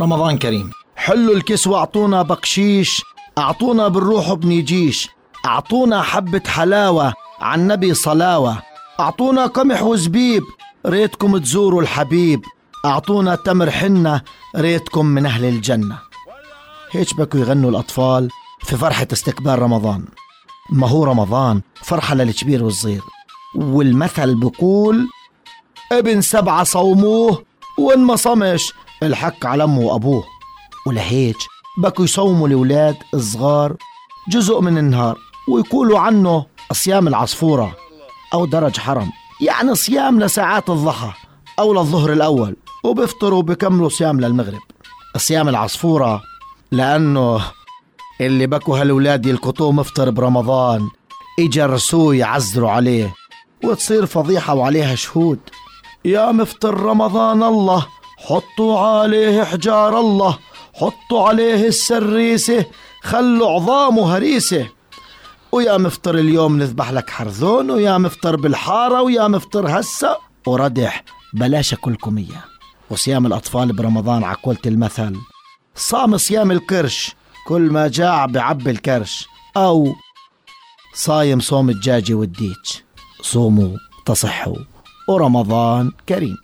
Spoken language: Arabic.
رمضان كريم. حلوا الكس واعطونا بقشيش اعطونا بالروح بنيجيش اعطونا حبة حلاوة عن نبي صلاوة اعطونا قمح وزبيب ريتكم تزوروا الحبيب اعطونا تمر حنة ريتكم من أهل الجنة. هيك بكوا يغنوا الأطفال في فرحة استقبال رمضان. ما هو رمضان؟ فرحة للكبير والصغير. والمثل بقول ابن سبعة صوموه وان ما صمش الحق على أمه وأبوه. ولهيك بكوا يصوموا الأولاد الصغار جزء من النهار ويقولوا عنه صيام العصفورة أو درج حرم. يعني صيام لساعات الضحى أو للظهر الأول وبيفطروا وبيكملوا صيام للمغرب. صيام العصفورة لأنه اللي بكوا هالولاد يلقطوه مفطر برمضان يجرسوه يعزروا عليه وتصير فضيحة وعليها شهود. يا مفطر رمضان الله! حطوا عليه حجار الله حطوا عليه السريسة خلوا عظامه هريسة. ويا مفطر اليوم نذبح لك حرذون ويا مفطر بالحارة ويا مفطر هسا وردح بلاش أكلكم إياه. وصيام الأطفال برمضان عقولة المثل. صام صيام الكرش كل ما جاع بعبي الكرش. أو صايم صوم الدجاجة والديج. صوموا تصحوا. ورمضان كريم.